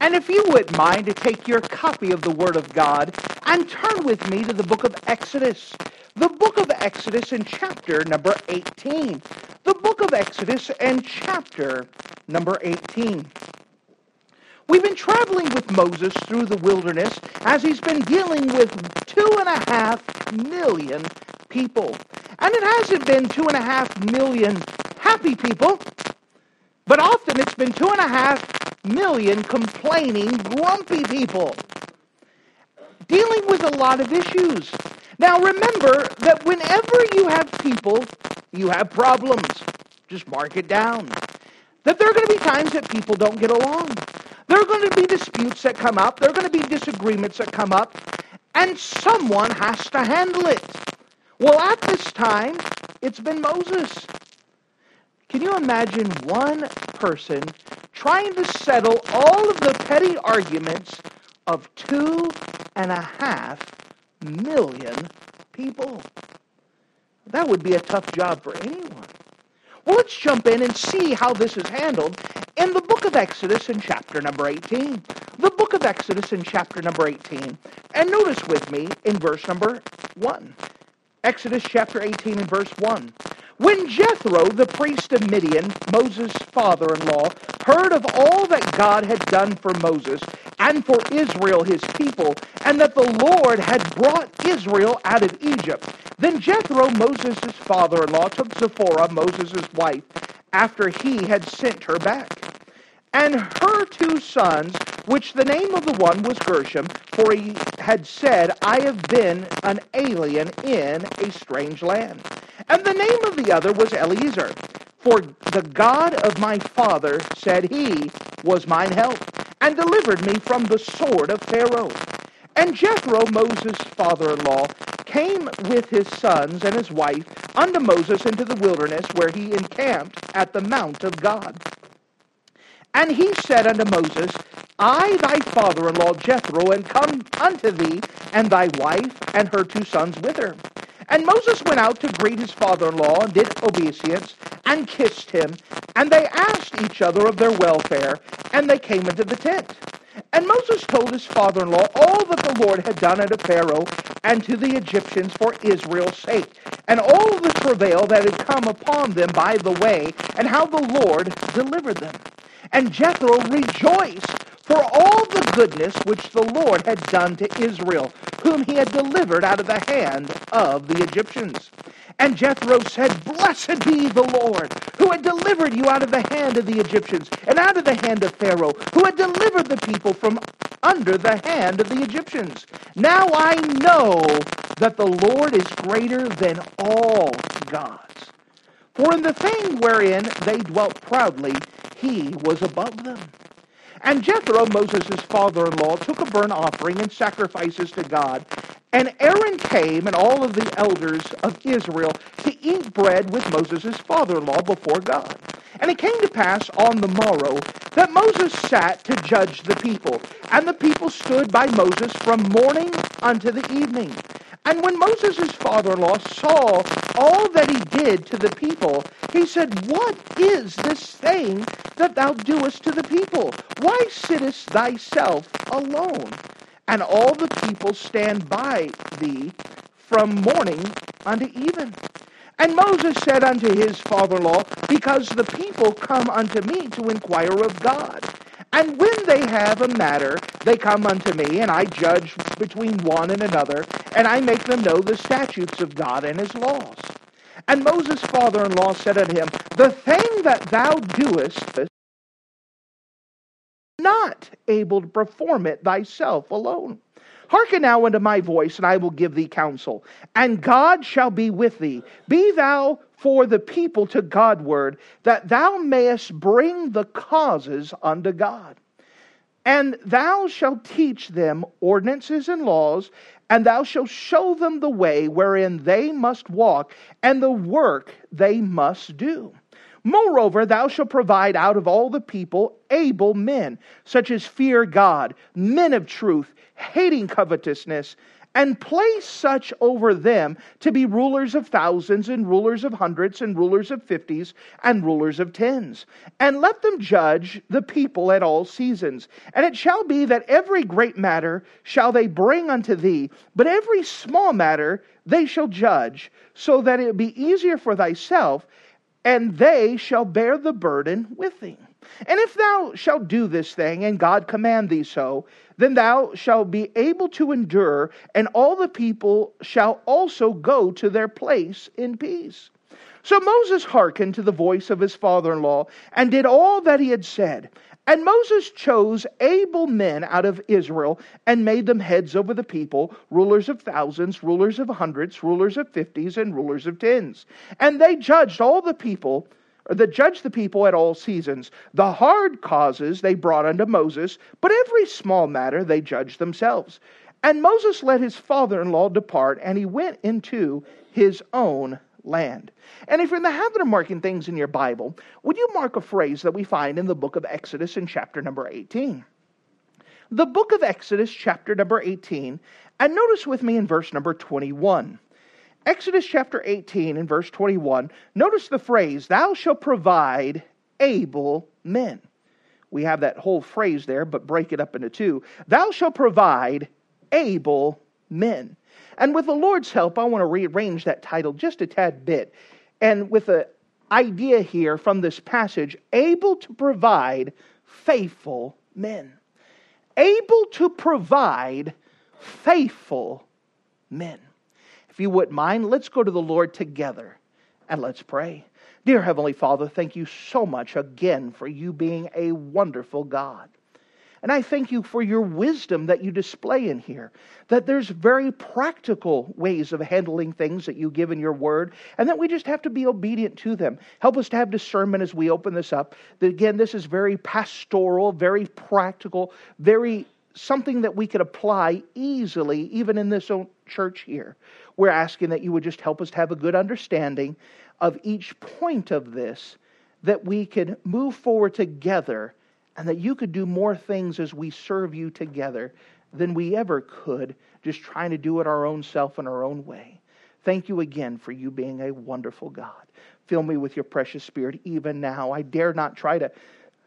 And if you wouldn't mind to take your copy of the Word of God and turn with me to the book of Exodus. The book of Exodus in chapter number 18. The book of Exodus and chapter number 18. We've been traveling with Moses through the wilderness as he's been dealing with two and a half million people. And it hasn't been two and a half million happy people, but often it's been two and a half million complaining, grumpy people dealing with a lot of issues. Now remember that whenever you have people, you have problems. Just mark it down. That there are going to be times that people don't get along. There are going to be disputes that come up. There are going to be disagreements that come up. And someone has to handle it. Well, at this time, it's been Moses. Can you imagine one person trying to settle all of the petty arguments of two and a half million people? That would be a tough job for anyone. Well, let's jump in and see how this is handled in the book of Exodus in chapter number 18. The book of Exodus in chapter number 18. And notice with me in verse number 1. Exodus chapter 18 and verse 1. When Jethro, the priest of Midian, Moses' father in law, heard of all that God had done for Moses and for Israel his people, and that the Lord had brought Israel out of Egypt, then Jethro, Moses' father in law, took Zipporah, Moses' wife, after he had sent her back. And her two sons, which the name of the one was Gershom, for he had said, I have been an alien in a strange land. And the name of the other was Eliezer. For the God of my father, said he, was mine help, and delivered me from the sword of Pharaoh. And Jethro, Moses' father-in-law, came with his sons and his wife unto Moses into the wilderness, where he encamped at the mount of God. And he said unto Moses, I, thy father-in-law Jethro, am come unto thee, and thy wife, and her two sons with her. And Moses went out to greet his father-in-law, and did obeisance, and kissed him. And they asked each other of their welfare, and they came into the tent. And Moses told his father-in-law all that the Lord had done unto Pharaoh and to the Egyptians for Israel's sake, and all the travail that had come upon them by the way, and how the Lord delivered them. And Jethro rejoiced for all the goodness which the Lord had done to Israel, whom he had delivered out of the hand of the Egyptians. And Jethro said, Blessed be the Lord, who had delivered you out of the hand of the Egyptians, and out of the hand of Pharaoh, who had delivered the people from under the hand of the Egyptians. Now I know that the Lord is greater than all gods. For in the thing wherein they dwelt proudly, he was above them. And Jethro, Moses' father-in-law, took a burnt offering and sacrifices to God. And Aaron came and all of the elders of Israel to eat bread with Moses' father-in-law before God. And it came to pass on the morrow that Moses sat to judge the people. And the people stood by Moses from morning unto the evening. And when Moses' father-in-law saw all that he did to the people, he said, What is this thing that thou doest to the people? Why sittest thyself alone? And all the people stand by thee from morning unto even. And Moses said unto his father-in-law, Because the people come unto me to inquire of God. And when they have a matter, they come unto me, and I judge between one and another, and I make them know the statutes of God and his laws. And Moses' father-in-law said unto him, The thing that thou doest, not able to perform it thyself alone. Hearken now unto my voice, and I will give thee counsel. And God shall be with thee. Be thou for the people to Godward, that thou mayest bring the causes unto God. And thou shalt teach them ordinances and laws, and thou shalt show them the way wherein they must walk, and the work they must do. Moreover, thou shalt provide out of all the people able men, such as fear God, men of truth, hating covetousness, and place such over them to be rulers of thousands, and rulers of hundreds, and rulers of fifties, and rulers of tens. And let them judge the people at all seasons. And it shall be that every great matter shall they bring unto thee, but every small matter they shall judge, so that it be easier for thyself, and they shall bear the burden with thee. And if thou shalt do this thing, and God command thee so, then thou shalt be able to endure, and all the people shall also go to their place in peace. So Moses hearkened to the voice of his father in law, and did all that he had said. And Moses chose able men out of Israel and made them heads over the people, rulers of thousands, rulers of hundreds, rulers of fifties, and rulers of tens. And they judged all the people that judged the people at all seasons. The hard causes they brought unto Moses, but every small matter they judged themselves. And Moses let his father in law depart, and he went into his own land. And if you're in the habit of marking things in your Bible, would you mark a phrase that we find in the book of Exodus in chapter number 18? The book of Exodus, chapter number 18, and notice with me in verse number 21. Exodus chapter 18 and verse 21, notice the phrase, Thou shalt provide able men. We have that whole phrase there, but break it up into two. Thou shalt provide able men. And with the Lord's help, I want to rearrange that title just a tad bit. And with the idea here from this passage, able to provide faithful men. Able to provide faithful men. If you wouldn't mind, let's go to the Lord together and let's pray. Dear Heavenly Father, thank you so much again for you being a wonderful God. And I thank you for your wisdom that you display in here. That there's very practical ways of handling things that you give in your word, and that we just have to be obedient to them. Help us to have discernment as we open this up. That again, this is very pastoral, very practical, very something that we could apply easily, even in this own church here. We're asking that you would just help us to have a good understanding of each point of this, that we could move forward together, and that you could do more things as we serve you together than we ever could, just trying to do it our own self in our own way. Thank you again for you being a wonderful God. Fill me with your precious spirit even now. I dare not try to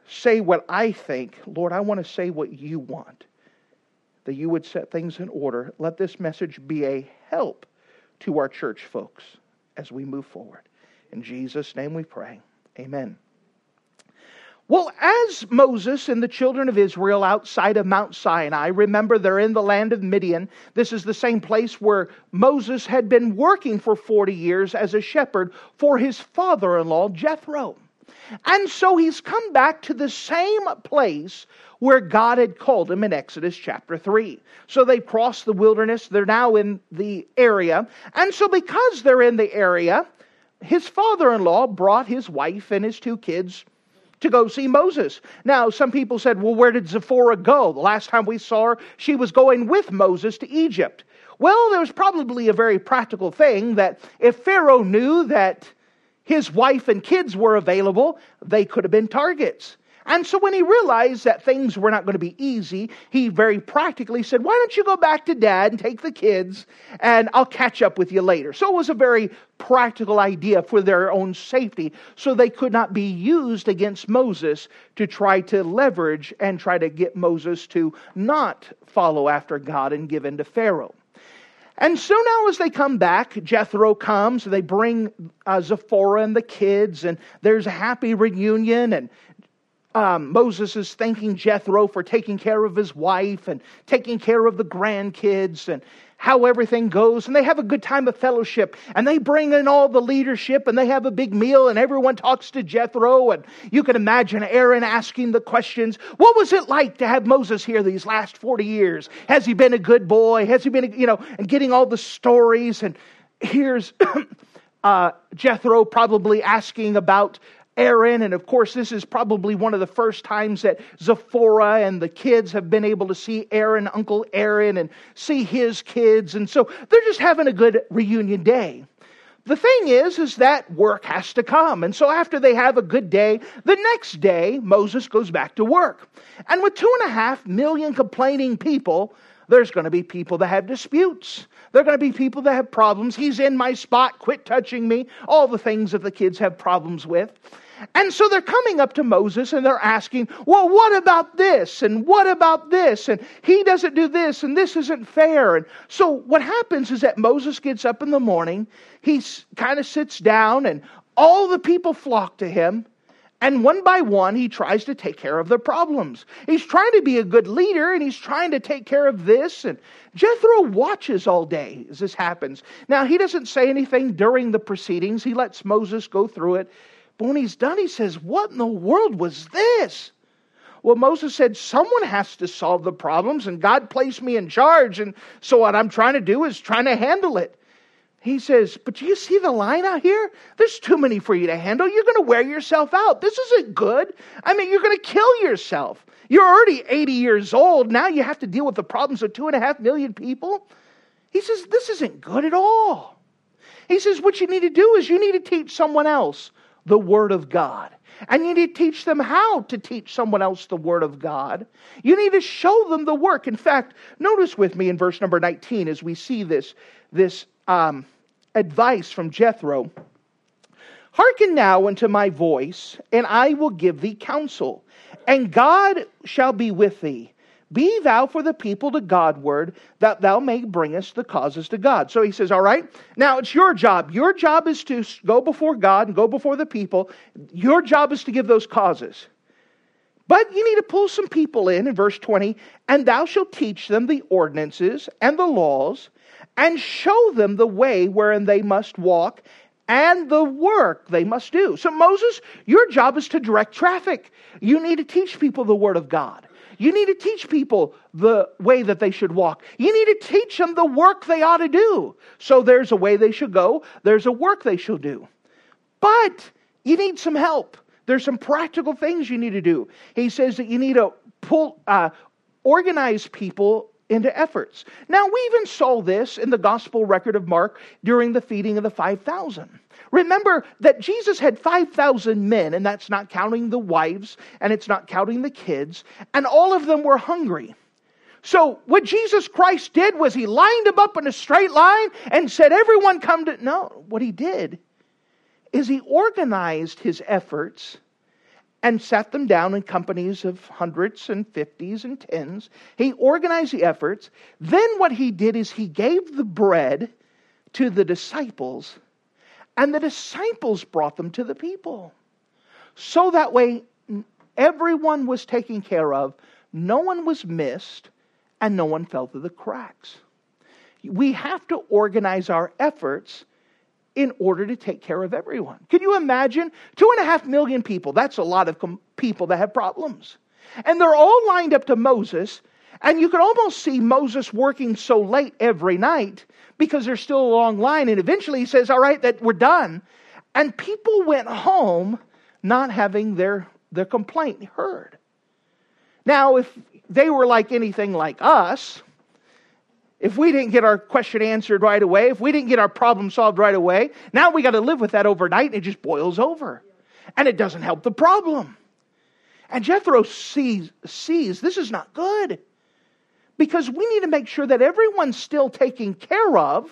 say what I think. Lord, I want to say what you want. That you would set things in order. Let this message be a help to our church folks as we move forward. In Jesus' name we pray. Amen. Well, as Moses and the children of Israel outside of Mount Sinai, remember they're in the land of Midian. This is the same place where Moses had been working for 40 years as a shepherd for his father in law, Jethro. And so he's come back to the same place where God had called him in Exodus chapter 3. So they crossed the wilderness. They're now in the area. And so, because they're in the area, his father in law brought his wife and his two kids to go see Moses. Now, some people said, well, where did Zipporah go? The last time we saw her, she was going with Moses to Egypt. Well, there was probably a very practical thing that if Pharaoh knew that his wife and kids were available, they could have been targets. And so when he realized that things were not going to be easy, he very practically said, Why don't you go back to dad and take the kids, and I'll catch up with you later. So it was a very practical idea for their own safety, so they could not be used against Moses to try to leverage and try to get Moses to not follow after God and give in to Pharaoh. And so now, as they come back, Jethro comes. They bring uh, Zipporah and the kids, and there's a happy reunion. And um, Moses is thanking Jethro for taking care of his wife and taking care of the grandkids and how everything goes. And they have a good time of fellowship. And they bring in all the leadership and they have a big meal and everyone talks to Jethro. And you can imagine Aaron asking the questions What was it like to have Moses here these last 40 years? Has he been a good boy? Has he been, you know, and getting all the stories. And here's uh, Jethro probably asking about Aaron. And of course, this is probably one of the first times that Zipporah and the kids have been able to see Aaron, Uncle Aaron, and see his kids. And so they're just having a good reunion day. The thing is, is that work has to come. And so after they have a good day, the next day, Moses goes back to work. And with two and a half million complaining people, there's going to be people that have disputes. There are going to be people that have problems. He's in my spot, quit touching me, all the things that the kids have problems with. And so they're coming up to Moses and they're asking, well, what about this? And what about this? And he doesn't do this, and this isn't fair. And so what happens is that Moses gets up in the morning, he kind of sits down, and all the people flock to him. And one by one, he tries to take care of their problems. He's trying to be a good leader and he's trying to take care of this. And Jethro watches all day as this happens. Now, he doesn't say anything during the proceedings, he lets Moses go through it. But when he's done, he says, What in the world was this? Well, Moses said, Someone has to solve the problems, and God placed me in charge. And so what I'm trying to do is trying to handle it. He says, But do you see the line out here? There's too many for you to handle. You're going to wear yourself out. This isn't good. I mean, you're going to kill yourself. You're already 80 years old. Now you have to deal with the problems of two and a half million people. He says, This isn't good at all. He says, What you need to do is you need to teach someone else the Word of God. And you need to teach them how to teach someone else the Word of God. You need to show them the work. In fact, notice with me in verse number 19 as we see this, this um, advice from Jethro. Hearken now unto my voice, and I will give thee counsel, and God shall be with thee. Be thou for the people to Godward, that thou may bring us the causes to God. So he says, All right, now it's your job. Your job is to go before God and go before the people. Your job is to give those causes. But you need to pull some people in, in verse 20, and thou shalt teach them the ordinances and the laws, and show them the way wherein they must walk, and the work they must do. So, Moses, your job is to direct traffic. You need to teach people the Word of God. You need to teach people the way that they should walk. You need to teach them the work they ought to do. So there's a way they should go, there's a work they should do. But you need some help. There's some practical things you need to do. He says that you need to pull, uh, organize people into efforts. Now, we even saw this in the gospel record of Mark during the feeding of the 5,000. Remember that Jesus had 5,000 men, and that's not counting the wives, and it's not counting the kids, and all of them were hungry. So, what Jesus Christ did was he lined them up in a straight line and said, Everyone come to. No, what he did is he organized his efforts and sat them down in companies of hundreds and fifties and tens. He organized the efforts. Then, what he did is he gave the bread to the disciples and the disciples brought them to the people. So that way, everyone was taken care of, no one was missed, and no one fell through the cracks. We have to organize our efforts in order to take care of everyone. Can you imagine? Two and a half million people. That's a lot of com- people that have problems. And they're all lined up to Moses. And you can almost see Moses working so late every night because there's still a long line. And eventually he says, All right, that we're done. And people went home not having their, their complaint heard. Now, if they were like anything like us, if we didn't get our question answered right away, if we didn't get our problem solved right away, now we got to live with that overnight and it just boils over. And it doesn't help the problem. And Jethro sees, sees this is not good because we need to make sure that everyone's still taken care of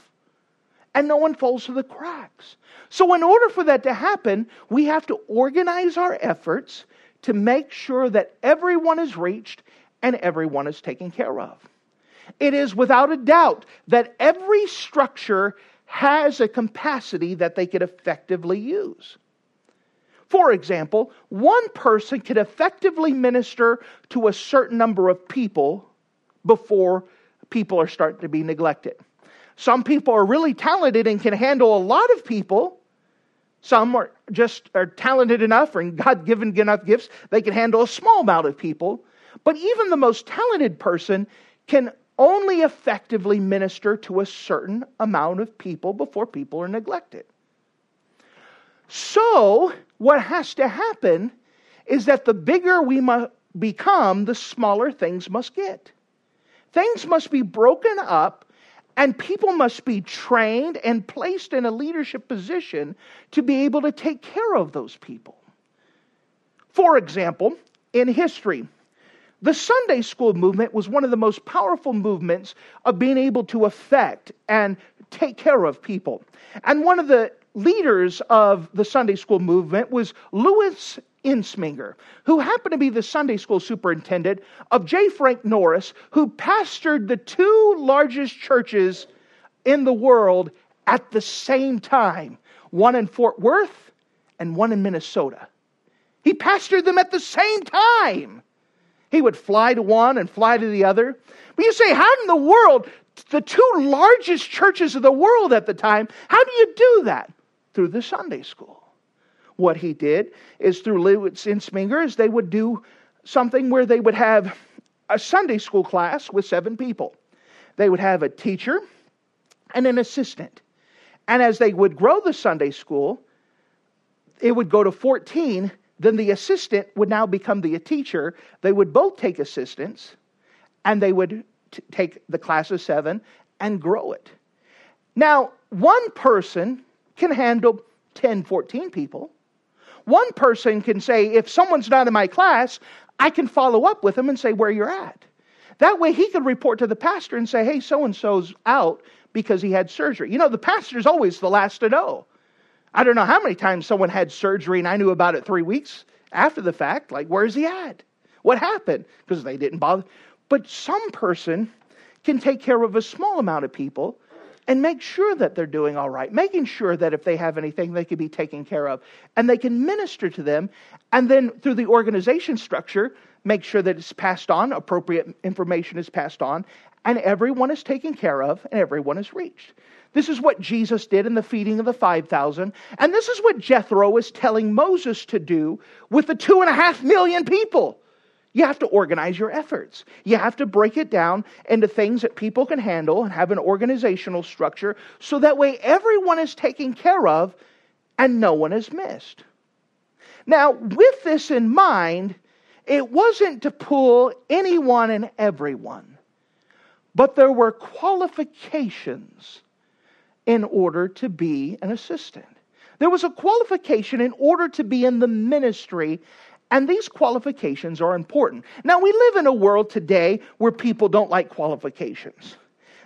and no one falls through the cracks. So, in order for that to happen, we have to organize our efforts to make sure that everyone is reached and everyone is taken care of. It is without a doubt that every structure has a capacity that they could effectively use. For example, one person could effectively minister to a certain number of people before people are starting to be neglected. Some people are really talented and can handle a lot of people. Some are just are talented enough or God given enough gifts, they can handle a small amount of people. But even the most talented person can only effectively minister to a certain amount of people before people are neglected. So, what has to happen is that the bigger we must become, the smaller things must get. Things must be broken up, and people must be trained and placed in a leadership position to be able to take care of those people. For example, in history, the Sunday school movement was one of the most powerful movements of being able to affect and take care of people. And one of the leaders of the Sunday school movement was Louis Entzminger, who happened to be the Sunday school superintendent of J. Frank Norris, who pastored the two largest churches in the world at the same time one in Fort Worth and one in Minnesota. He pastored them at the same time. He would fly to one and fly to the other. But you say, how in the world, the two largest churches of the world at the time, how do you do that? Through the Sunday school. What he did is through Lewis Louis Entzminger, they would do something where they would have a Sunday school class with seven people. They would have a teacher and an assistant. And as they would grow the Sunday school, it would go to 14 then the assistant would now become the teacher. They would both take assistants and they would t- take the class of seven and grow it. Now, one person can handle 10, 14 people. One person can say, if someone's not in my class, I can follow up with them and say where you're at. That way he can report to the pastor and say, hey, so and so's out because he had surgery. You know, the pastor's always the last to know. I don't know how many times someone had surgery and I knew about it three weeks after the fact. Like, where's he at? What happened? Because they didn't bother. But some person can take care of a small amount of people and make sure that they're doing all right, making sure that if they have anything, they can be taken care of. And they can minister to them. And then through the organization structure, make sure that it's passed on, appropriate information is passed on, and everyone is taken care of and everyone is reached. This is what Jesus did in the feeding of the 5,000. And this is what Jethro is telling Moses to do with the two and a half million people. You have to organize your efforts. You have to break it down into things that people can handle and have an organizational structure so that way everyone is taken care of and no one is missed. Now, with this in mind, it wasn't to pull anyone and everyone, but there were qualifications in order to be an assistant. There was a qualification in order to be in the ministry, and these qualifications are important. Now, we live in a world today where people don't like qualifications.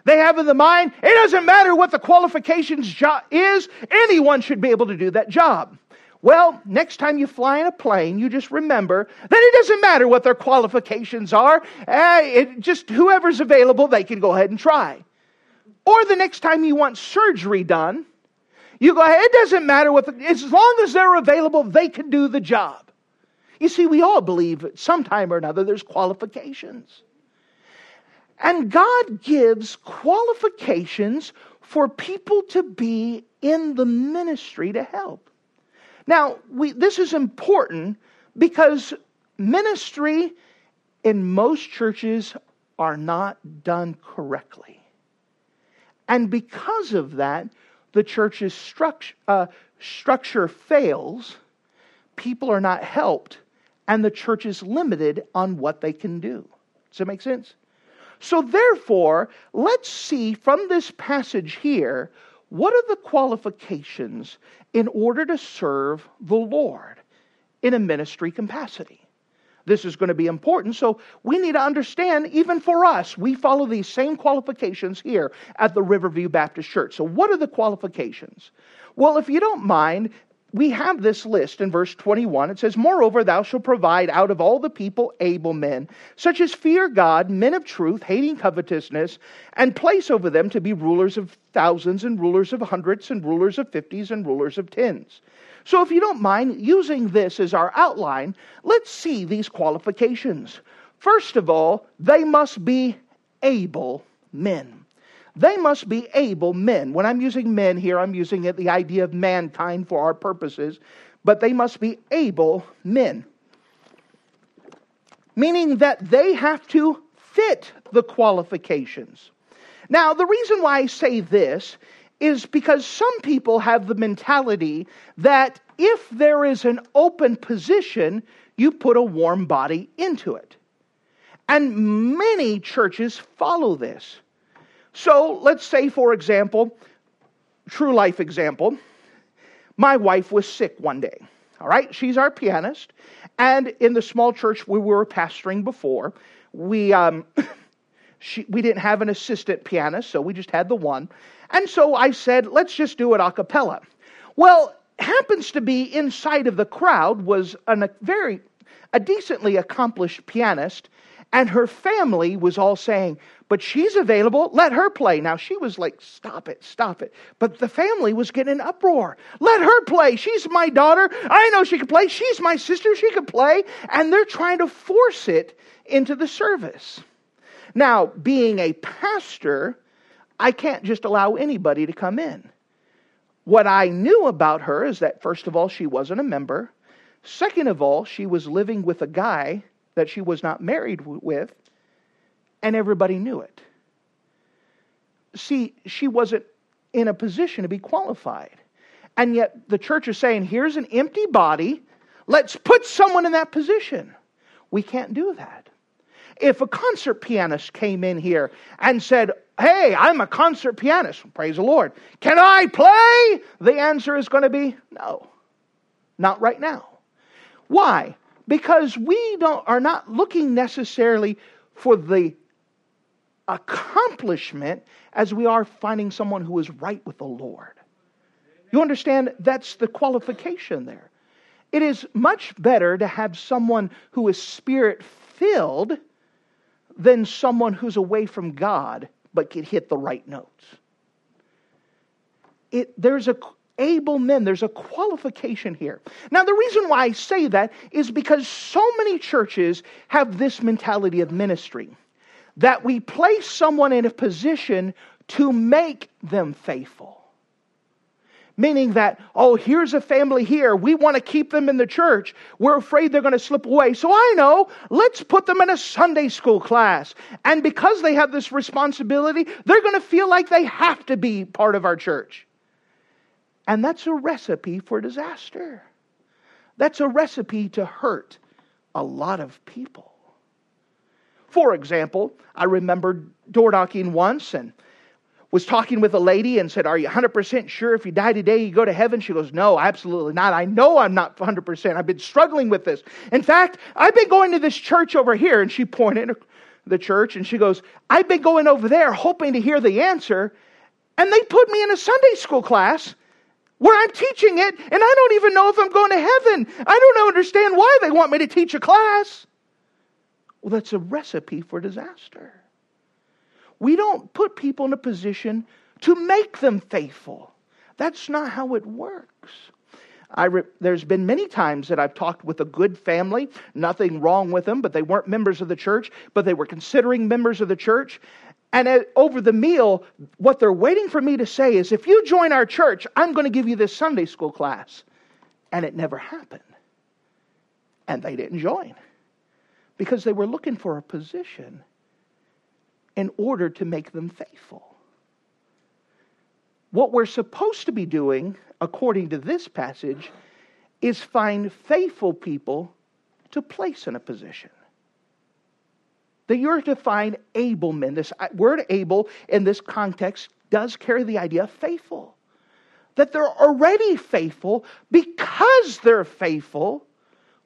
They have in the mind, it doesn't matter what the qualifications jo- is, anyone should be able to do that job. Well, next time you fly in a plane, you just remember that it doesn't matter what their qualifications are. Uh, it, just whoever's available, they can go ahead and try. Or the next time you want surgery done, you go ahead, it doesn't matter what, the, as long as they're available, they can do the job. You see, we all believe at some time or another there's qualifications. And God gives qualifications for people to be in the ministry to help. Now, we, this is important because ministry in most churches are not done correctly. And because of that, the church's structure, uh, structure fails, people are not helped, and the church is limited on what they can do. Does that make sense? So, therefore, let's see from this passage here what are the qualifications in order to serve the Lord in a ministry capacity. This is going to be important. So we need to understand, even for us, we follow these same qualifications here at the Riverview Baptist Church. So, what are the qualifications? Well, if you don't mind, we have this list in verse 21. It says, Moreover, thou shalt provide out of all the people able men, such as fear God, men of truth, hating covetousness, and place over them to be rulers of thousands, and rulers of hundreds, and rulers of fifties, and rulers of tens so, if you don't mind using this as our outline, let's see these qualifications. First of all, they must be able men. They must be able men. When I'm using men here, I'm using it, the idea of mankind for our purposes, but they must be able men. Meaning that they have to fit the qualifications. Now, the reason why I say this is because some people have the mentality that if there is an open position, you put a warm body into it. And many churches follow this. So let's say, for example, true life example, my wife was sick one day. All right, she's our pianist. And in the small church we were pastoring before, we, um, she, we didn't have an assistant pianist, so we just had the one. And so I said, let's just do it a cappella. Well, happens to be inside of the crowd was an, a very a decently accomplished pianist and her family was all saying but she's available. Let her play. Now she was like stop it stop it. But the family was getting an uproar. Let her play. She's my daughter. I know she can play. She's my sister. She can play. And they're trying to force it into the service. Now being a pastor i can't just allow anybody to come in. What I knew about her is that, first of all, she wasn't a member. Second of all, she was living with a guy that she was not married with, and everybody knew it. See, she wasn't in a position to be qualified. And yet the church is saying, here's an empty body, let's put someone in that position. We can't do that. If a concert pianist came in here and said, Hey, I'm a concert pianist. Praise the Lord. Can I play? The answer is going to be no. Not right now. Why? Because we don't, are not looking necessarily for the accomplishment as we are finding someone who is right with the Lord. You understand? That's the qualification there. It is much better to have someone who is spirit filled than someone who's away from God but can hit the right notes. It, there's a able men. There's a qualification here. Now, the reason why I say that is because so many churches have this mentality of ministry that we place someone in a position to make them faithful. Meaning that, oh, here's a family here. We want to keep them in the church. We're afraid they're going to slip away. So I know, let's put them in a Sunday school class. And because they have this responsibility, they're going to feel like they have to be part of our church. And that's a recipe for disaster. That's a recipe to hurt a lot of people. For example, I remember door knocking once and was talking with a lady and said, Are you 100% sure if you die today you go to heaven? She goes, No, absolutely not. I know I'm not 100%. I've been struggling with this. In fact, I've been going to this church over here. And she pointed the church and she goes, I've been going over there hoping to hear the answer. And they put me in a Sunday school class where I'm teaching it and I don't even know if I'm going to heaven. I don't understand why they want me to teach a class. Well, that's a recipe for disaster. We don't put people in a position to make them faithful. That's not how it works. Re- there's been many times that I've talked with a good family, nothing wrong with them, but they weren't members of the church, but they were considering members of the church. And at, over the meal, what they're waiting for me to say is, if you join our church, I'm going to give you this Sunday school class. And it never happened. And they didn't join because they were looking for a position in order to make them faithful. What we're supposed to be doing, according to this passage, is find faithful people to place in a position. That you're to find able men. This uh, word able in this context does carry the idea of faithful. That they're already faithful because they're faithful,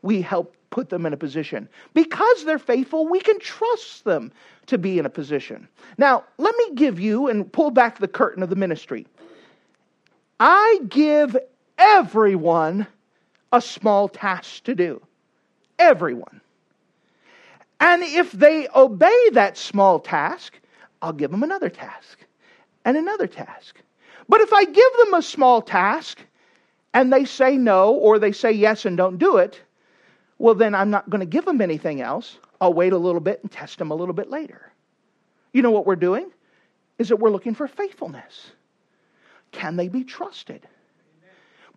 we help put them in a position. Because they're faithful, we can trust them to be in a position. Now, let me give you and pull back the curtain of the ministry. I give everyone a small task to do. Everyone. And if they obey that small task, I'll give them another task and another task. But if I give them a small task and they say no or they say yes and don't do it, well, then I'm not going to give them anything else. I'll wait a little bit and test them a little bit later. You know what we're doing? Is that we're looking for faithfulness. Can they be trusted?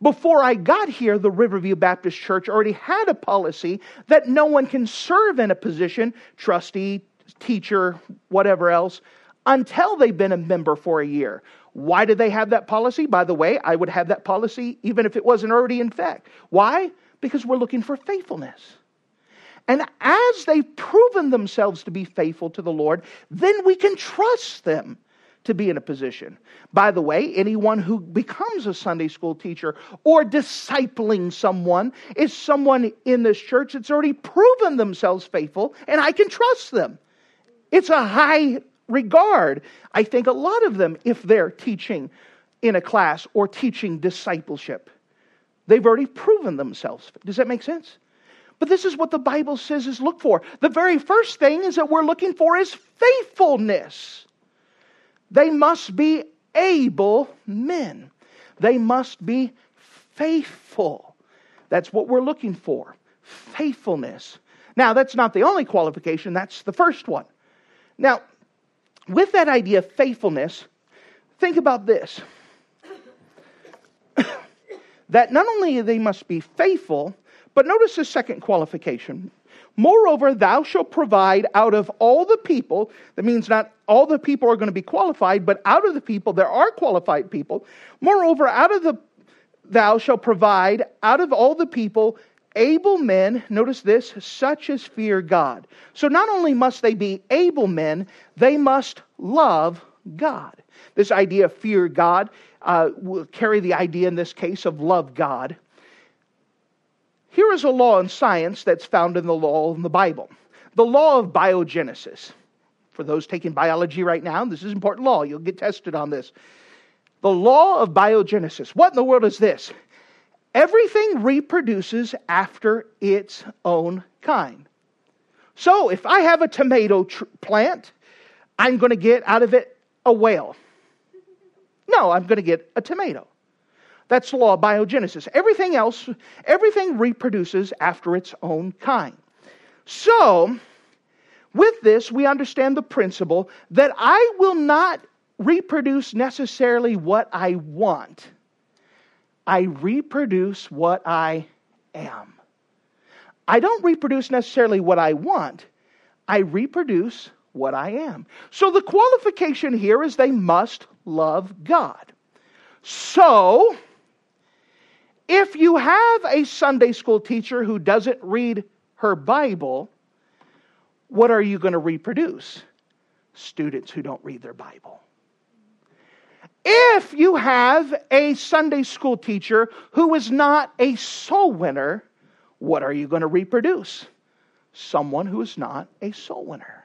Before I got here, the Riverview Baptist Church already had a policy that no one can serve in a position, trustee, teacher, whatever else, until they've been a member for a year. Why do they have that policy? By the way, I would have that policy even if it wasn't already in effect. Why? Because we're looking for faithfulness. And as they've proven themselves to be faithful to the Lord, then we can trust them to be in a position. By the way, anyone who becomes a Sunday school teacher or discipling someone is someone in this church that's already proven themselves faithful, and I can trust them. It's a high regard. I think a lot of them, if they're teaching in a class or teaching discipleship, they've already proven themselves. Does that make sense? But this is what the Bible says is look for. The very first thing is that we're looking for is faithfulness. They must be able men. They must be faithful. That's what we're looking for faithfulness. Now, that's not the only qualification, that's the first one. Now, with that idea of faithfulness, think about this that not only they must be faithful, but notice the second qualification. Moreover, thou shalt provide out of all the people, that means not all the people are going to be qualified, but out of the people, there are qualified people. Moreover, out of the, thou shalt provide out of all the people able men, notice this, such as fear God. So not only must they be able men, they must love God. This idea of fear God uh, carry the idea in this case of love God. Here is a law in science that's found in the law in the Bible the law of biogenesis. For those taking biology right now, this is important law. You'll get tested on this. The law of biogenesis. What in the world is this? Everything reproduces after its own kind. So if I have a tomato tr- plant, I'm going to get out of it a whale. No, I'm going to get a tomato. That's the law of biogenesis. Everything else, everything reproduces after its own kind. So, with this, we understand the principle that I will not reproduce necessarily what I want. I reproduce what I am. I don't reproduce necessarily what I want. I reproduce what I am. So the qualification here is they must love God. So, if you have a Sunday school teacher who doesn't read her Bible, what are you going to reproduce? Students who don't read their Bible. If you have a Sunday school teacher who is not a soul winner, what are you going to reproduce? Someone who is not a soul winner.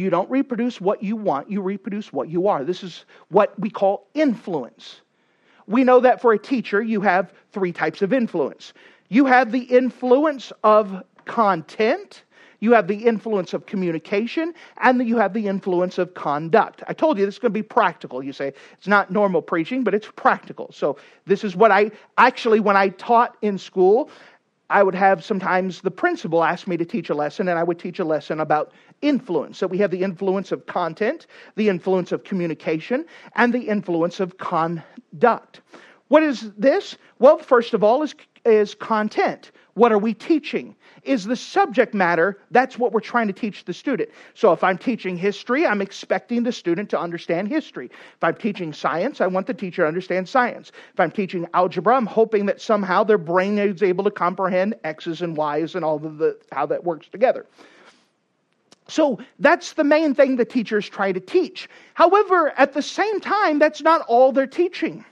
You don't reproduce what you want, you reproduce what you are. This is what we call influence we know that for a teacher, you have three types of influence. You have the influence of content, you have the influence of communication, and you have the influence of conduct. I told you this is going to be practical. You say it's not normal preaching, but it's practical. So, this is what I actually, when I taught in school, I would have sometimes the principal ask me to teach a lesson, and I would teach a lesson about influence. So we have the influence of content, the influence of communication, and the influence of conduct. What is this? Well, first of all, is, is content. What are we teaching? Is the subject matter, that's what we're trying to teach the student. So if I'm teaching history, I'm expecting the student to understand history. If I'm teaching science, I want the teacher to understand science. If I'm teaching algebra, I'm hoping that somehow their brain is able to comprehend X's and Y's and all of the how that works together. So that's the main thing the teachers try to teach. However, at the same time, that's not all they're teaching.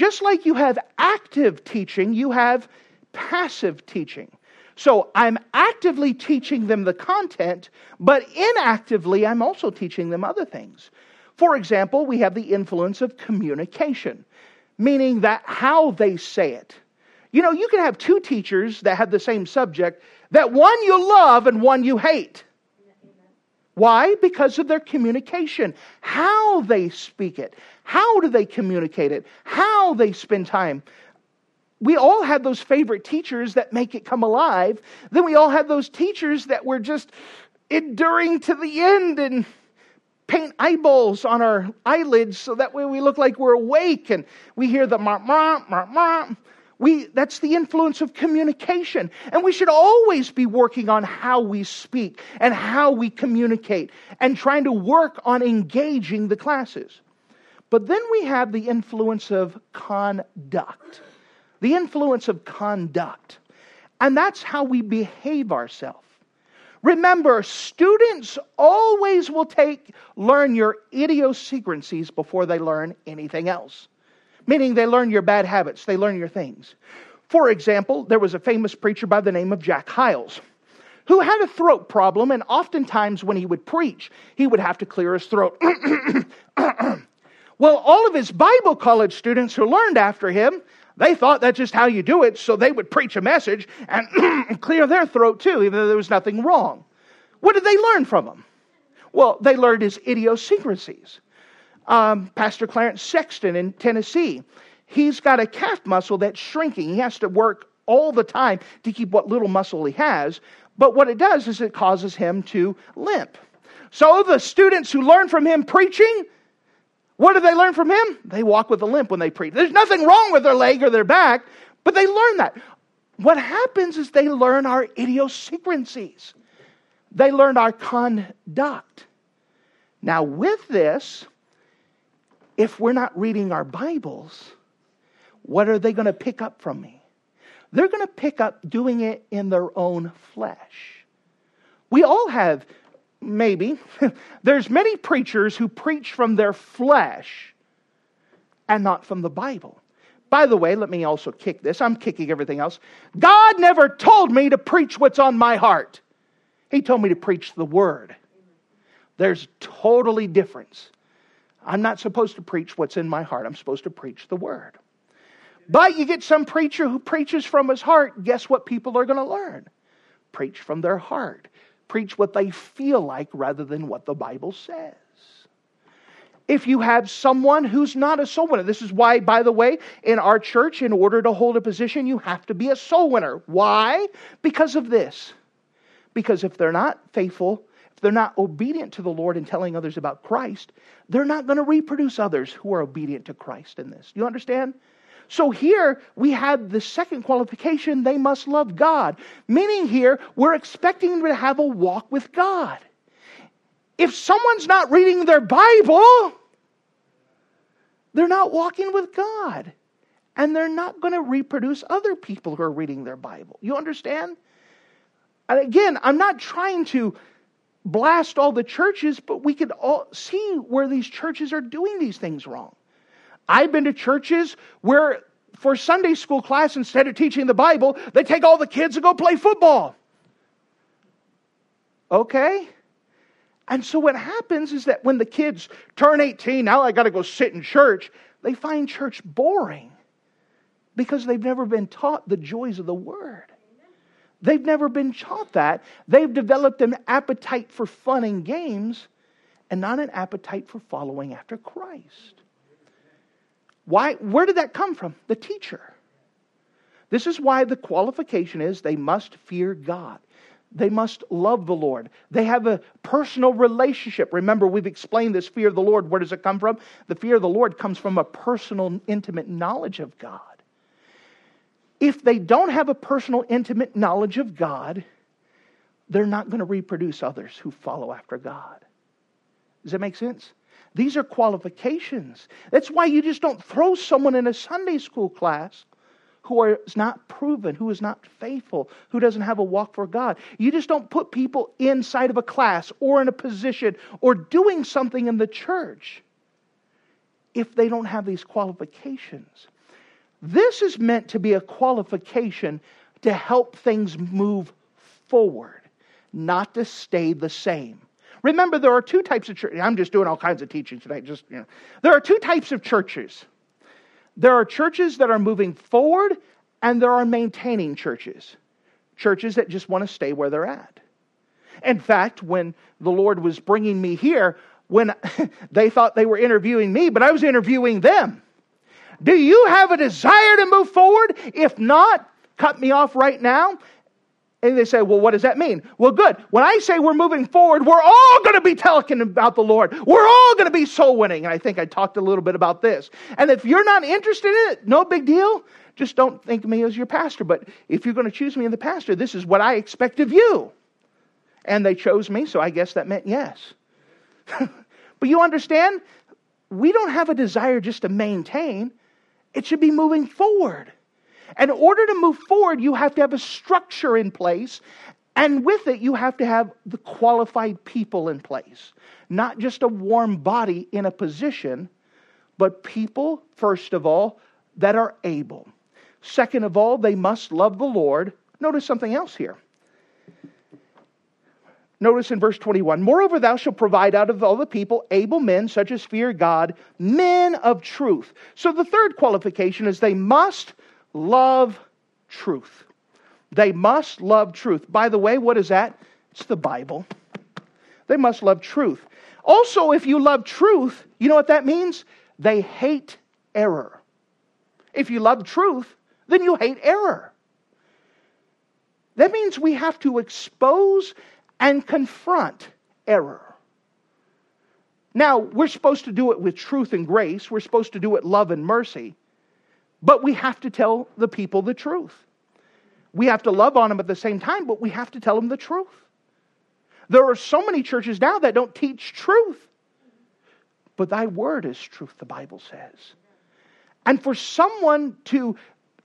Just like you have active teaching, you have passive teaching. So I'm actively teaching them the content, but inactively, I'm also teaching them other things. For example, we have the influence of communication, meaning that how they say it. You know, you can have two teachers that have the same subject, that one you love and one you hate. Why? Because of their communication. How they speak it. How do they communicate it? How they spend time we all have those favorite teachers that make it come alive. Then we all have those teachers that were just enduring to the end and paint eyeballs on our eyelids so that way we look like we're awake and we hear the mah, mah, mah, mah. We, that's the influence of communication. And we should always be working on how we speak and how we communicate and trying to work on engaging the classes. But then we have the influence of conduct. The influence of conduct. And that's how we behave ourselves. Remember, students always will take learn your idiosyncrasies before they learn anything else. Meaning they learn your bad habits, they learn your things. For example, there was a famous preacher by the name of Jack Hyles who had a throat problem, and oftentimes when he would preach, he would have to clear his throat. well, all of his Bible college students who learned after him, they thought that's just how you do it, so they would preach a message and clear their throat too, even though there was nothing wrong. What did they learn from him? Well, they learned his idiosyncrasies. Um, Pastor Clarence Sexton in Tennessee, he's got a calf muscle that's shrinking. He has to work all the time to keep what little muscle he has. But what it does is it causes him to limp. So the students who learn from him preaching, what do they learn from him? They walk with a limp when they preach. There's nothing wrong with their leg or their back, but they learn that. What happens is they learn our idiosyncrasies. They learn our conduct. Now, with this, if we're not reading our Bibles, what are they going to pick up from me? They're going to pick up doing it in their own flesh. We all have maybe, there's many preachers who preach from their flesh and not from the Bible. By the way, let me also kick this. I'm kicking everything else. God never told me to preach what's on my heart. He told me to preach the word. There's totally difference. I'm not supposed to preach what's in my heart. I'm supposed to preach the word. But you get some preacher who preaches from his heart. Guess what people are going to learn? Preach from their heart preach what they feel like rather than what the Bible says. If you have someone who's not a soul winner, this is why, by the way, in our church, in order to hold a position, you have to be a soul winner. Why? Because of this. Because if they're not faithful, they're not obedient to the Lord and telling others about Christ, they're not going to reproduce others who are obedient to Christ in this. Do You understand? So here we have the second qualification they must love God. Meaning here, we're expecting to have a walk with God. If someone's not reading their Bible, they're not walking with God. And they're not going to reproduce other people who are reading their Bible. You understand? And again, I'm not trying to blast all the churches, but we could all see where these churches are doing these things wrong. I've been to churches where for Sunday school class, instead of teaching the Bible, they take all the kids and go play football. Okay? And so what happens is that when the kids turn 18, now I got to go sit in church, they find church boring because they've never been taught the joys of the Word. They've never been taught that. They've developed an appetite for fun and games and not an appetite for following after Christ. Why, where did that come from? The teacher. This is why the qualification is they must fear God. They must love the Lord. They have a personal relationship. Remember, we've explained this fear of the Lord. Where does it come from? The fear of the Lord comes from a personal, intimate knowledge of God. If they don't have a personal, intimate knowledge of God, they're not going to reproduce others who follow after God. Does that make sense? These are qualifications. That's why you just don't throw someone in a Sunday school class who is not proven, who is not faithful, who doesn't have a walk for God. You just don't put people inside of a class or in a position or doing something in the church if they don't have these qualifications. This is meant to be a qualification to help things move forward, not to stay the same. Remember, there are two types of churches. I'm just doing all kinds of teaching tonight. Just you know, there are two types of churches. There are churches that are moving forward, and there are maintaining churches, churches that just want to stay where they're at. In fact, when the Lord was bringing me here, when they thought they were interviewing me, but I was interviewing them. Do you have a desire to move forward? If not, cut me off right now and they say, well, what does that mean? Well, good. When I say we're moving forward, we're all going to be talking about the Lord. We're all going to be soul winning. And I think I talked a little bit about this. And if you're not interested in it, no big deal. Just don't think of me as your pastor. But if you're going to choose me as the pastor, this is what I expect of you. And they chose me, so I guess that meant yes. but you understand? we don't have a desire just to maintain, it should be moving forward. In order to move forward, you have to have a structure in place, and with it, you have to have the qualified people in place. Not just a warm body in a position, but people, first of all, that are able. Second of all, they must love the Lord. Notice something else here. Notice in verse 21 Moreover, thou shalt provide out of all the people able men, such as fear God, men of truth. So the third qualification is they must love truth. They must love truth. By the way, what is that? It's the Bible. They must love truth. Also, if you love truth, you know what that means? They hate error. If you love truth, then you hate error. That means we have to expose and confront error. Now, we're supposed to do it with truth and grace. We're supposed to do it love and mercy. But we have to tell the people the truth. We have to love on them at the same time, but we have to tell them the truth. There are so many churches now that don't teach truth. But thy word is truth, the Bible says. And for someone to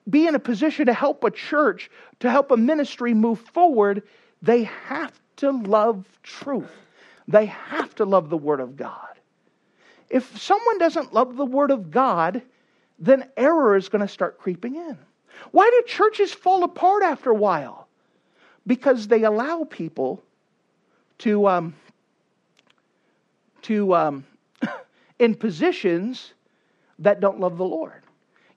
be in a position to help a church, to help a ministry move forward, they have to love truth. They have to love the Word of God. If someone doesn't love the Word of God, then error is going to start creeping in. Why do churches fall apart after a while? Because they allow people to, um, to um, in positions that don't love the Lord.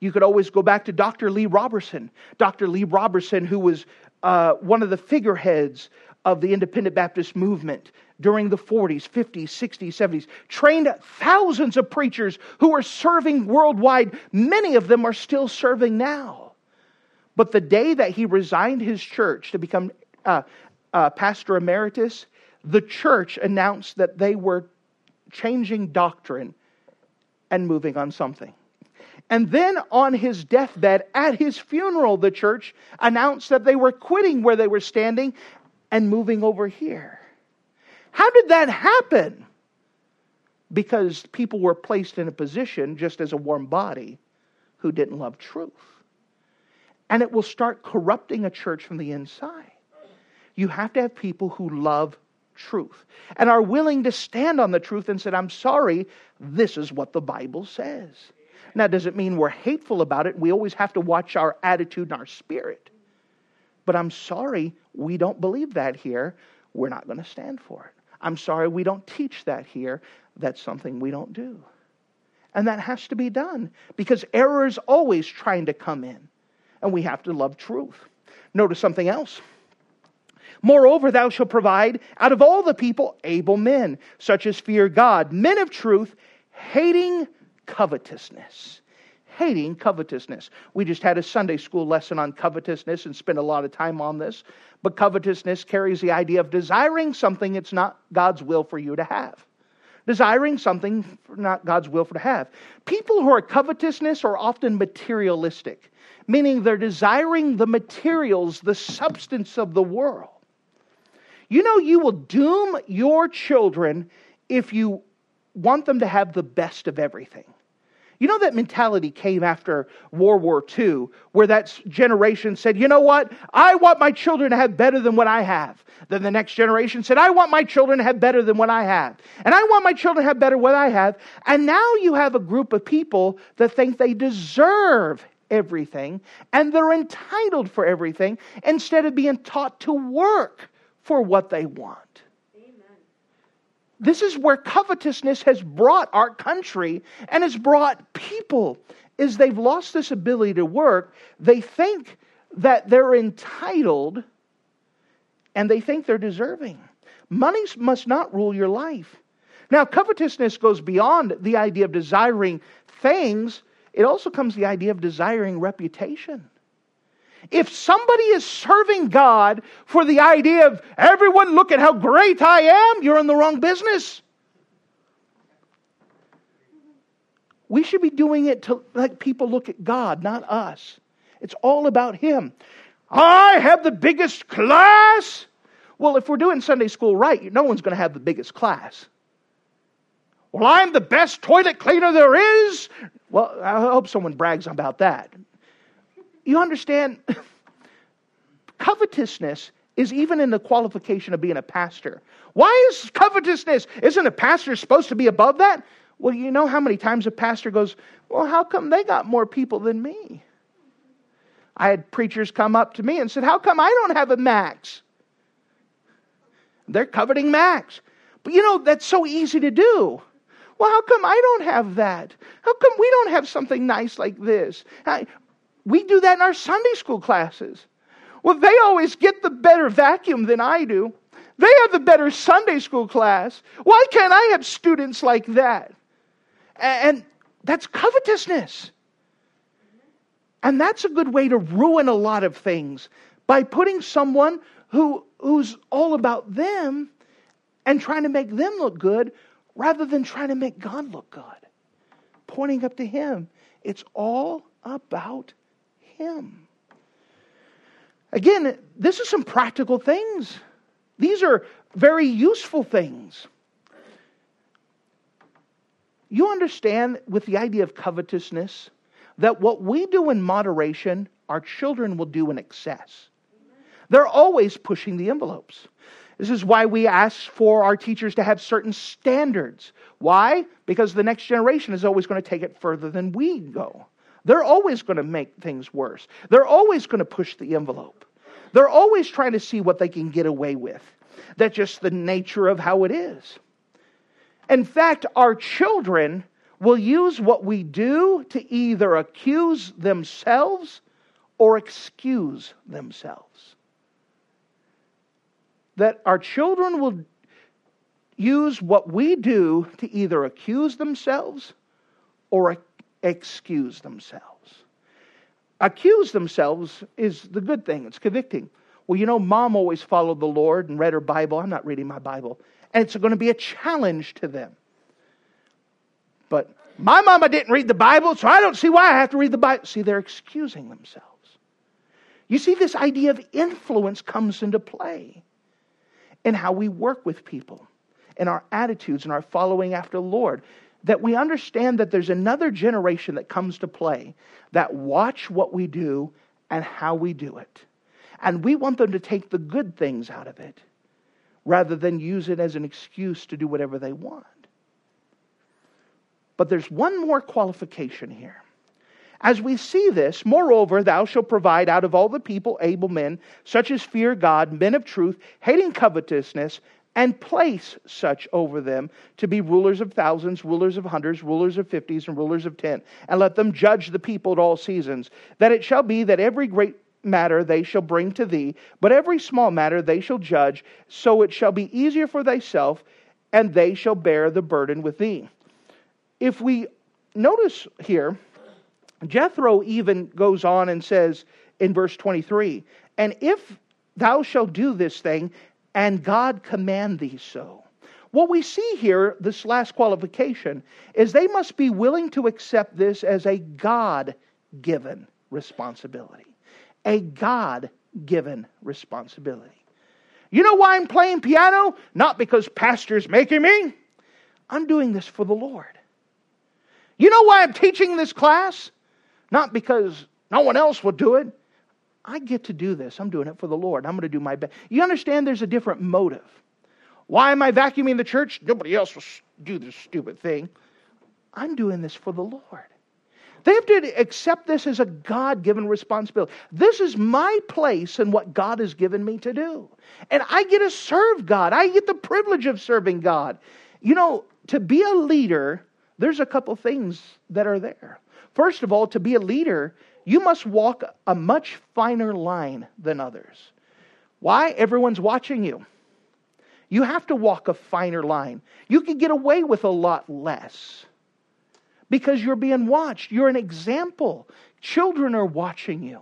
You could always go back to Dr. Lee Roberson. Dr. Lee Roberson, who was uh, one of the figureheads of the independent Baptist movement during the 40s, 50s, 60s, 70s, trained thousands of preachers who are serving worldwide. Many of them are still serving now. But the day that he resigned his church to become uh, uh, pastor emeritus, the church announced that they were changing doctrine and moving on something. And then on his deathbed, at his funeral, the church announced that they were quitting where they were standing and moving over here. How did that happen? Because people were placed in a position, just as a warm body, who didn't love truth. And it will start corrupting a church from the inside. You have to have people who love truth and are willing to stand on the truth and say, I'm sorry, this is what the Bible says. Now, does it mean we're hateful about it? We always have to watch our attitude and our spirit. But I'm sorry, we don't believe that here. We're not going to stand for it. I'm sorry, we don't teach that here. That's something we don't do. And that has to be done because error is always trying to come in. And we have to love truth. Notice something else. Moreover, thou shalt provide out of all the people able men, such as fear God, men of truth, hating covetousness hating covetousness. We just had a Sunday school lesson on covetousness and spent a lot of time on this. But covetousness carries the idea of desiring something it's not God's will for you to have. Desiring something not God's will for to have. People who are covetousness are often materialistic, meaning they're desiring the materials, the substance of the world. You know, you will doom your children if you want them to have the best of everything. You know, that mentality came after World War II, where that generation said, you know what? I want my children to have better than what I have. Then the next generation said, I want my children to have better than what I have. And I want my children to have better than what I have. And now you have a group of people that think they deserve everything and they're entitled for everything instead of being taught to work for what they want. This is where covetousness has brought our country and has brought people is they've lost this ability to work. They think that they're entitled and they think they're deserving. Money must not rule your life. Now, covetousness goes beyond the idea of desiring things, it also comes the idea of desiring reputation. If somebody is serving God for the idea of everyone look at how great I am, you're in the wrong business. We should be doing it to let people look at God, not us. It's all about Him. I have the biggest class. Well, if we're doing Sunday school right, no one's going to have the biggest class. Well, I'm the best toilet cleaner there is. Well, I hope someone brags about that. You understand? Covetousness is even in the qualification of being a pastor. Why is covetousness? Isn't a pastor supposed to be above that? Well, you know how many times a pastor goes, Well, how come they got more people than me? I had preachers come up to me and said, How come I don't have a max? They're coveting max. But you know, that's so easy to do. Well, how come I don't have that? How come we don't have something nice like this? We do that in our Sunday school classes. Well, they always get the better vacuum than I do. They have the better Sunday school class. Why can't I have students like that? And that's covetousness. And that's a good way to ruin a lot of things by putting someone who, who's all about them and trying to make them look good rather than trying to make God look good. Pointing up to Him. It's all about Him. Again, this is some practical things. These are very useful things. You understand with the idea of covetousness that what we do in moderation, our children will do in excess. They're always pushing the envelopes. This is why we ask for our teachers to have certain standards. Why? Because the next generation is always going to take it further than we go. They're always going to make things worse. They're always going to push the envelope. They're always trying to see what they can get away with. That's just the nature of how it is. In fact, our children will use what we do to either accuse themselves or excuse themselves. That our children will use what we do to either accuse themselves or excuse themselves. Accuse themselves is the good thing, it's convicting. Well, you know, mom always followed the Lord and read her Bible. I'm not reading my Bible. And it's going to be a challenge to them. But my mama didn't read the Bible, so I don't see why I have to read the Bible. See, they're excusing themselves. You see, this idea of influence comes into play in how we work with people, in our attitudes, in our following after the Lord. That we understand that there's another generation that comes to play that watch what we do and how we do it. And we want them to take the good things out of it rather than use it as an excuse to do whatever they want. But there's one more qualification here. As we see this, moreover, thou shalt provide out of all the people able men, such as fear God, men of truth, hating covetousness, and place such over them to be rulers of thousands, rulers of hundreds, rulers of fifties, and rulers of ten. And let them judge the people at all seasons. That it shall be that every great matter they shall bring to thee, but every small matter they shall judge, so it shall be easier for thyself, and they shall bear the burden with thee if we notice here, Jethro even goes on and says in verse 23 And if thou shalt do this thing, and God command thee so. What we see here, this last qualification, is they must be willing to accept this as a God given responsibility. A God given responsibility. You know why I'm playing piano? Not because pastor's making me. I'm doing this for the Lord. You know why I'm teaching this class? Not because no one else will do it. I get to do this. I'm doing it for the Lord. I'm going to do my best. You understand there's a different motive. Why am I vacuuming the church? Nobody else will do this stupid thing. I'm doing this for the Lord. They have to accept this as a God given responsibility. This is my place and what God has given me to do. And I get to serve God. I get the privilege of serving God. You know, to be a leader there's a couple things that are there. First of all, to be a leader, you must walk a much finer line than others. Why? Everyone's watching you. You have to walk a finer line. You can get away with a lot less because you're being watched. You're an example. Children are watching you.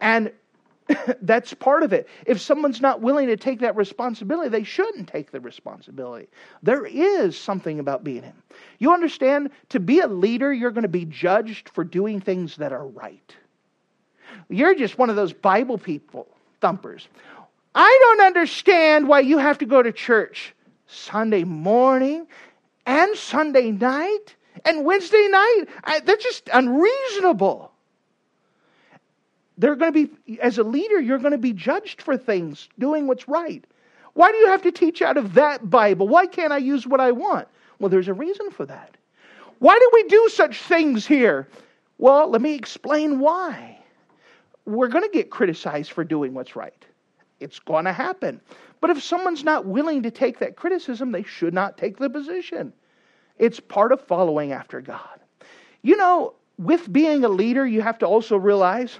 And that's part of it. If someone's not willing to take that responsibility, they shouldn't take the responsibility. There is something about being him. You understand, to be a leader, you're going to be judged for doing things that are right. You're just one of those Bible people, thumpers. I don't understand why you have to go to church Sunday morning and Sunday night and Wednesday night. I, that's just unreasonable. They're going to be, as a leader, you're going to be judged for things, doing what's right. Why do you have to teach out of that Bible? Why can't I use what I want? Well, there's a reason for that. Why do we do such things here? Well, let me explain why. We're going to get criticized for doing what's right. It's going to happen. But if someone's not willing to take that criticism, they should not take the position. It's part of following after God. You know, with being a leader, you have to also realize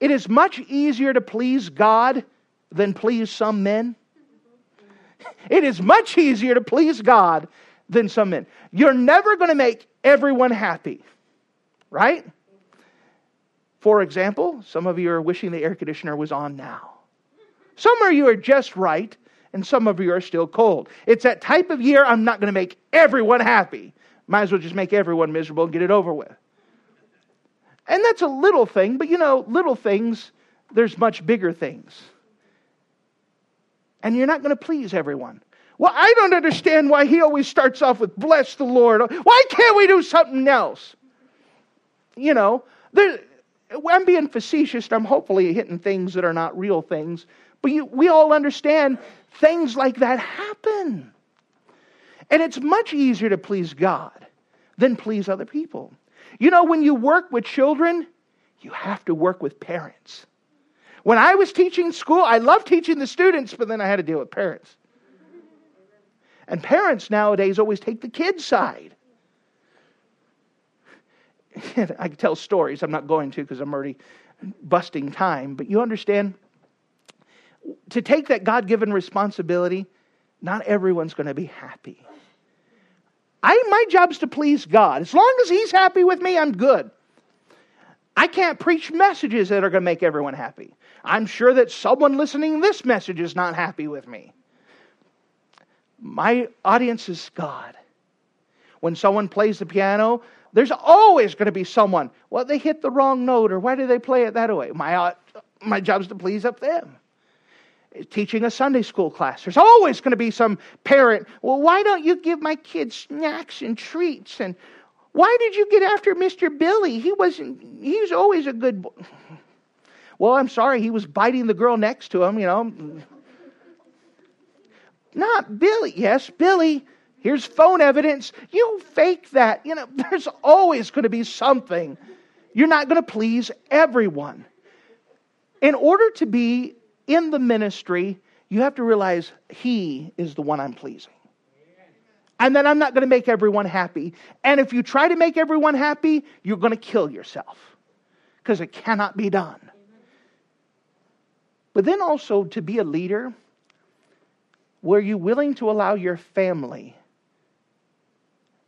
it is much easier to please God than please some men. It is much easier to please God than some men. You're never going to make everyone happy, right? For example, some of you are wishing the air conditioner was on now. Some of you are just right, and some of you are still cold. It's that type of year I'm not going to make everyone happy. Might as well just make everyone miserable and get it over with. And that's a little thing, but you know, little things, there's much bigger things. And you're not going to please everyone. Well, I don't understand why he always starts off with bless the Lord. Why can't we do something else? You know, there, I'm being facetious. I'm hopefully hitting things that are not real things. But you, we all understand things like that happen. And it's much easier to please God than please other people. You know, when you work with children, you have to work with parents. When I was teaching school, I loved teaching the students, but then I had to deal with parents. And parents nowadays always take the kid's side. I can tell stories. I'm not going to because I'm already busting time. But you understand, to take that God given responsibility, not everyone's going to be happy. I, my job's to please God. As long as He's happy with me, I'm good. I can't preach messages that are going to make everyone happy. I'm sure that someone listening this message is not happy with me. My audience is God. When someone plays the piano, there's always going to be someone, well, they hit the wrong note, or why do they play it that way? My, uh, my job's to please up them teaching a Sunday school class. There's always going to be some parent, well, why don't you give my kids snacks and treats? And why did you get after Mr. Billy? He wasn't, he was always a good boy. Well, I'm sorry, he was biting the girl next to him, you know. Not Billy. Yes, Billy. Here's phone evidence. You fake that. You know, there's always going to be something. You're not going to please everyone. In order to be in the ministry, you have to realize He is the one I'm pleasing. And that I'm not going to make everyone happy. And if you try to make everyone happy, you're going to kill yourself because it cannot be done. But then also to be a leader, were you willing to allow your family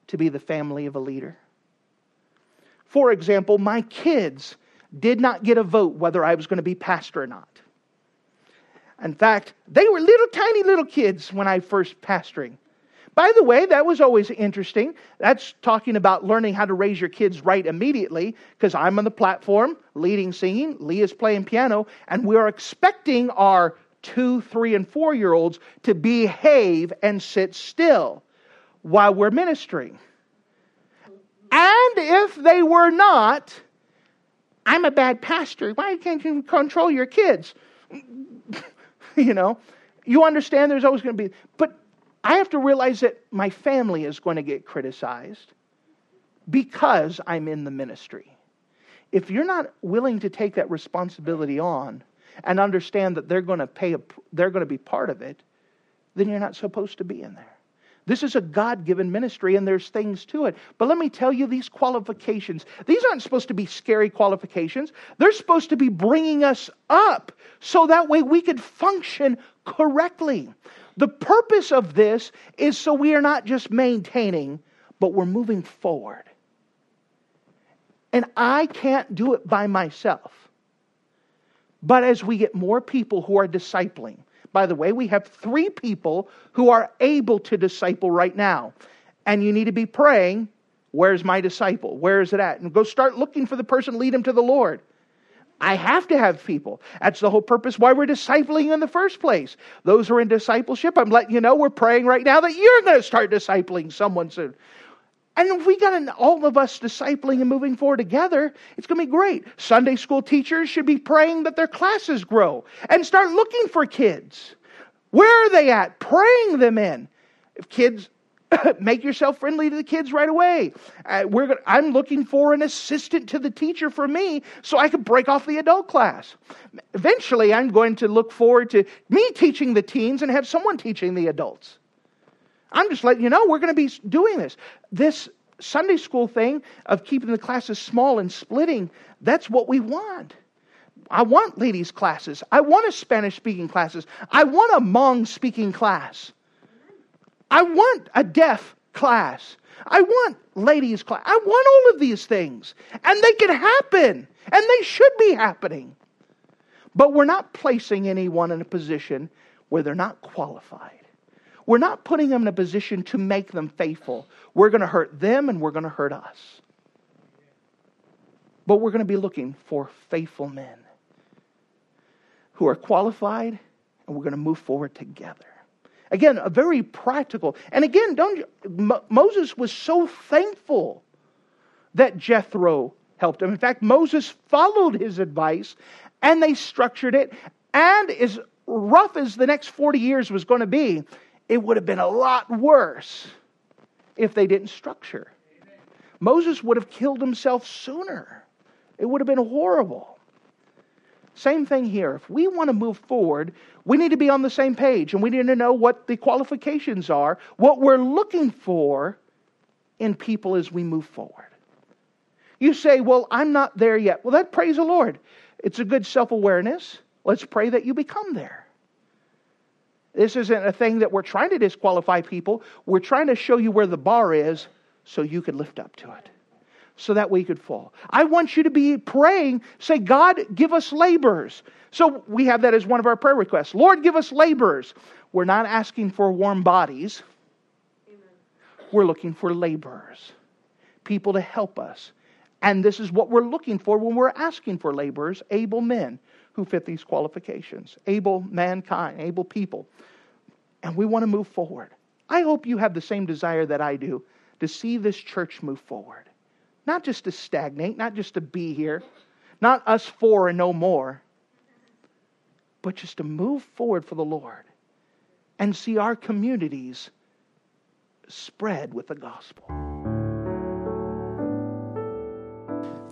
to be the family of a leader? For example, my kids did not get a vote whether I was going to be pastor or not. In fact, they were little tiny little kids when I first pastoring. By the way, that was always interesting. That's talking about learning how to raise your kids right immediately, because I'm on the platform leading singing, Leah's playing piano, and we're expecting our two, three, and four year olds to behave and sit still while we're ministering. And if they were not, I'm a bad pastor. Why can't you control your kids? you know, you understand there's always going to be, but I have to realize that my family is going to get criticized because I'm in the ministry. If you're not willing to take that responsibility on and understand that they're going to pay a, they're going to be part of it, then you're not supposed to be in there. This is a God given ministry and there's things to it. But let me tell you these qualifications. These aren't supposed to be scary qualifications. They're supposed to be bringing us up so that way we could function correctly. The purpose of this is so we are not just maintaining, but we're moving forward. And I can't do it by myself. But as we get more people who are discipling, by the way, we have three people who are able to disciple right now. And you need to be praying, where's my disciple? Where is it at? And go start looking for the person, lead him to the Lord. I have to have people. That's the whole purpose why we're discipling in the first place. Those who are in discipleship, I'm letting you know we're praying right now that you're going to start discipling someone soon. And if we got an, all of us discipling and moving forward together, it's going to be great. Sunday school teachers should be praying that their classes grow and start looking for kids. Where are they at? Praying them in. If kids make yourself friendly to the kids right away. Uh, we're gonna, I'm looking for an assistant to the teacher for me so I can break off the adult class. Eventually, I'm going to look forward to me teaching the teens and have someone teaching the adults. I'm just letting you know we're going to be doing this. This Sunday school thing of keeping the classes small and splitting, that's what we want. I want ladies' classes. I want a Spanish speaking classes. I want a Hmong speaking class. I want a deaf class. I want ladies' class. I want all of these things. And they can happen. And they should be happening. But we're not placing anyone in a position where they're not qualified. We're not putting them in a position to make them faithful. We're going to hurt them and we're going to hurt us. But we're going to be looking for faithful men who are qualified and we're going to move forward together. Again, a very practical. And again, don't Moses was so thankful that Jethro helped him. In fact, Moses followed his advice and they structured it. And as rough as the next 40 years was going to be, it would have been a lot worse if they didn't structure. Moses would have killed himself sooner. It would have been horrible. Same thing here. If we want to move forward, we need to be on the same page and we need to know what the qualifications are, what we're looking for in people as we move forward. You say, Well, I'm not there yet. Well, that praise the Lord. It's a good self awareness. Let's pray that you become there. This isn't a thing that we're trying to disqualify people. We're trying to show you where the bar is so you can lift up to it so that we could fall. I want you to be praying, say, God, give us laborers. So we have that as one of our prayer requests. Lord, give us laborers. We're not asking for warm bodies, Amen. we're looking for laborers, people to help us. And this is what we're looking for when we're asking for laborers, able men who fit these qualifications, able mankind, able people. And we want to move forward. I hope you have the same desire that I do to see this church move forward. Not just to stagnate, not just to be here, not us four and no more, but just to move forward for the Lord and see our communities spread with the gospel.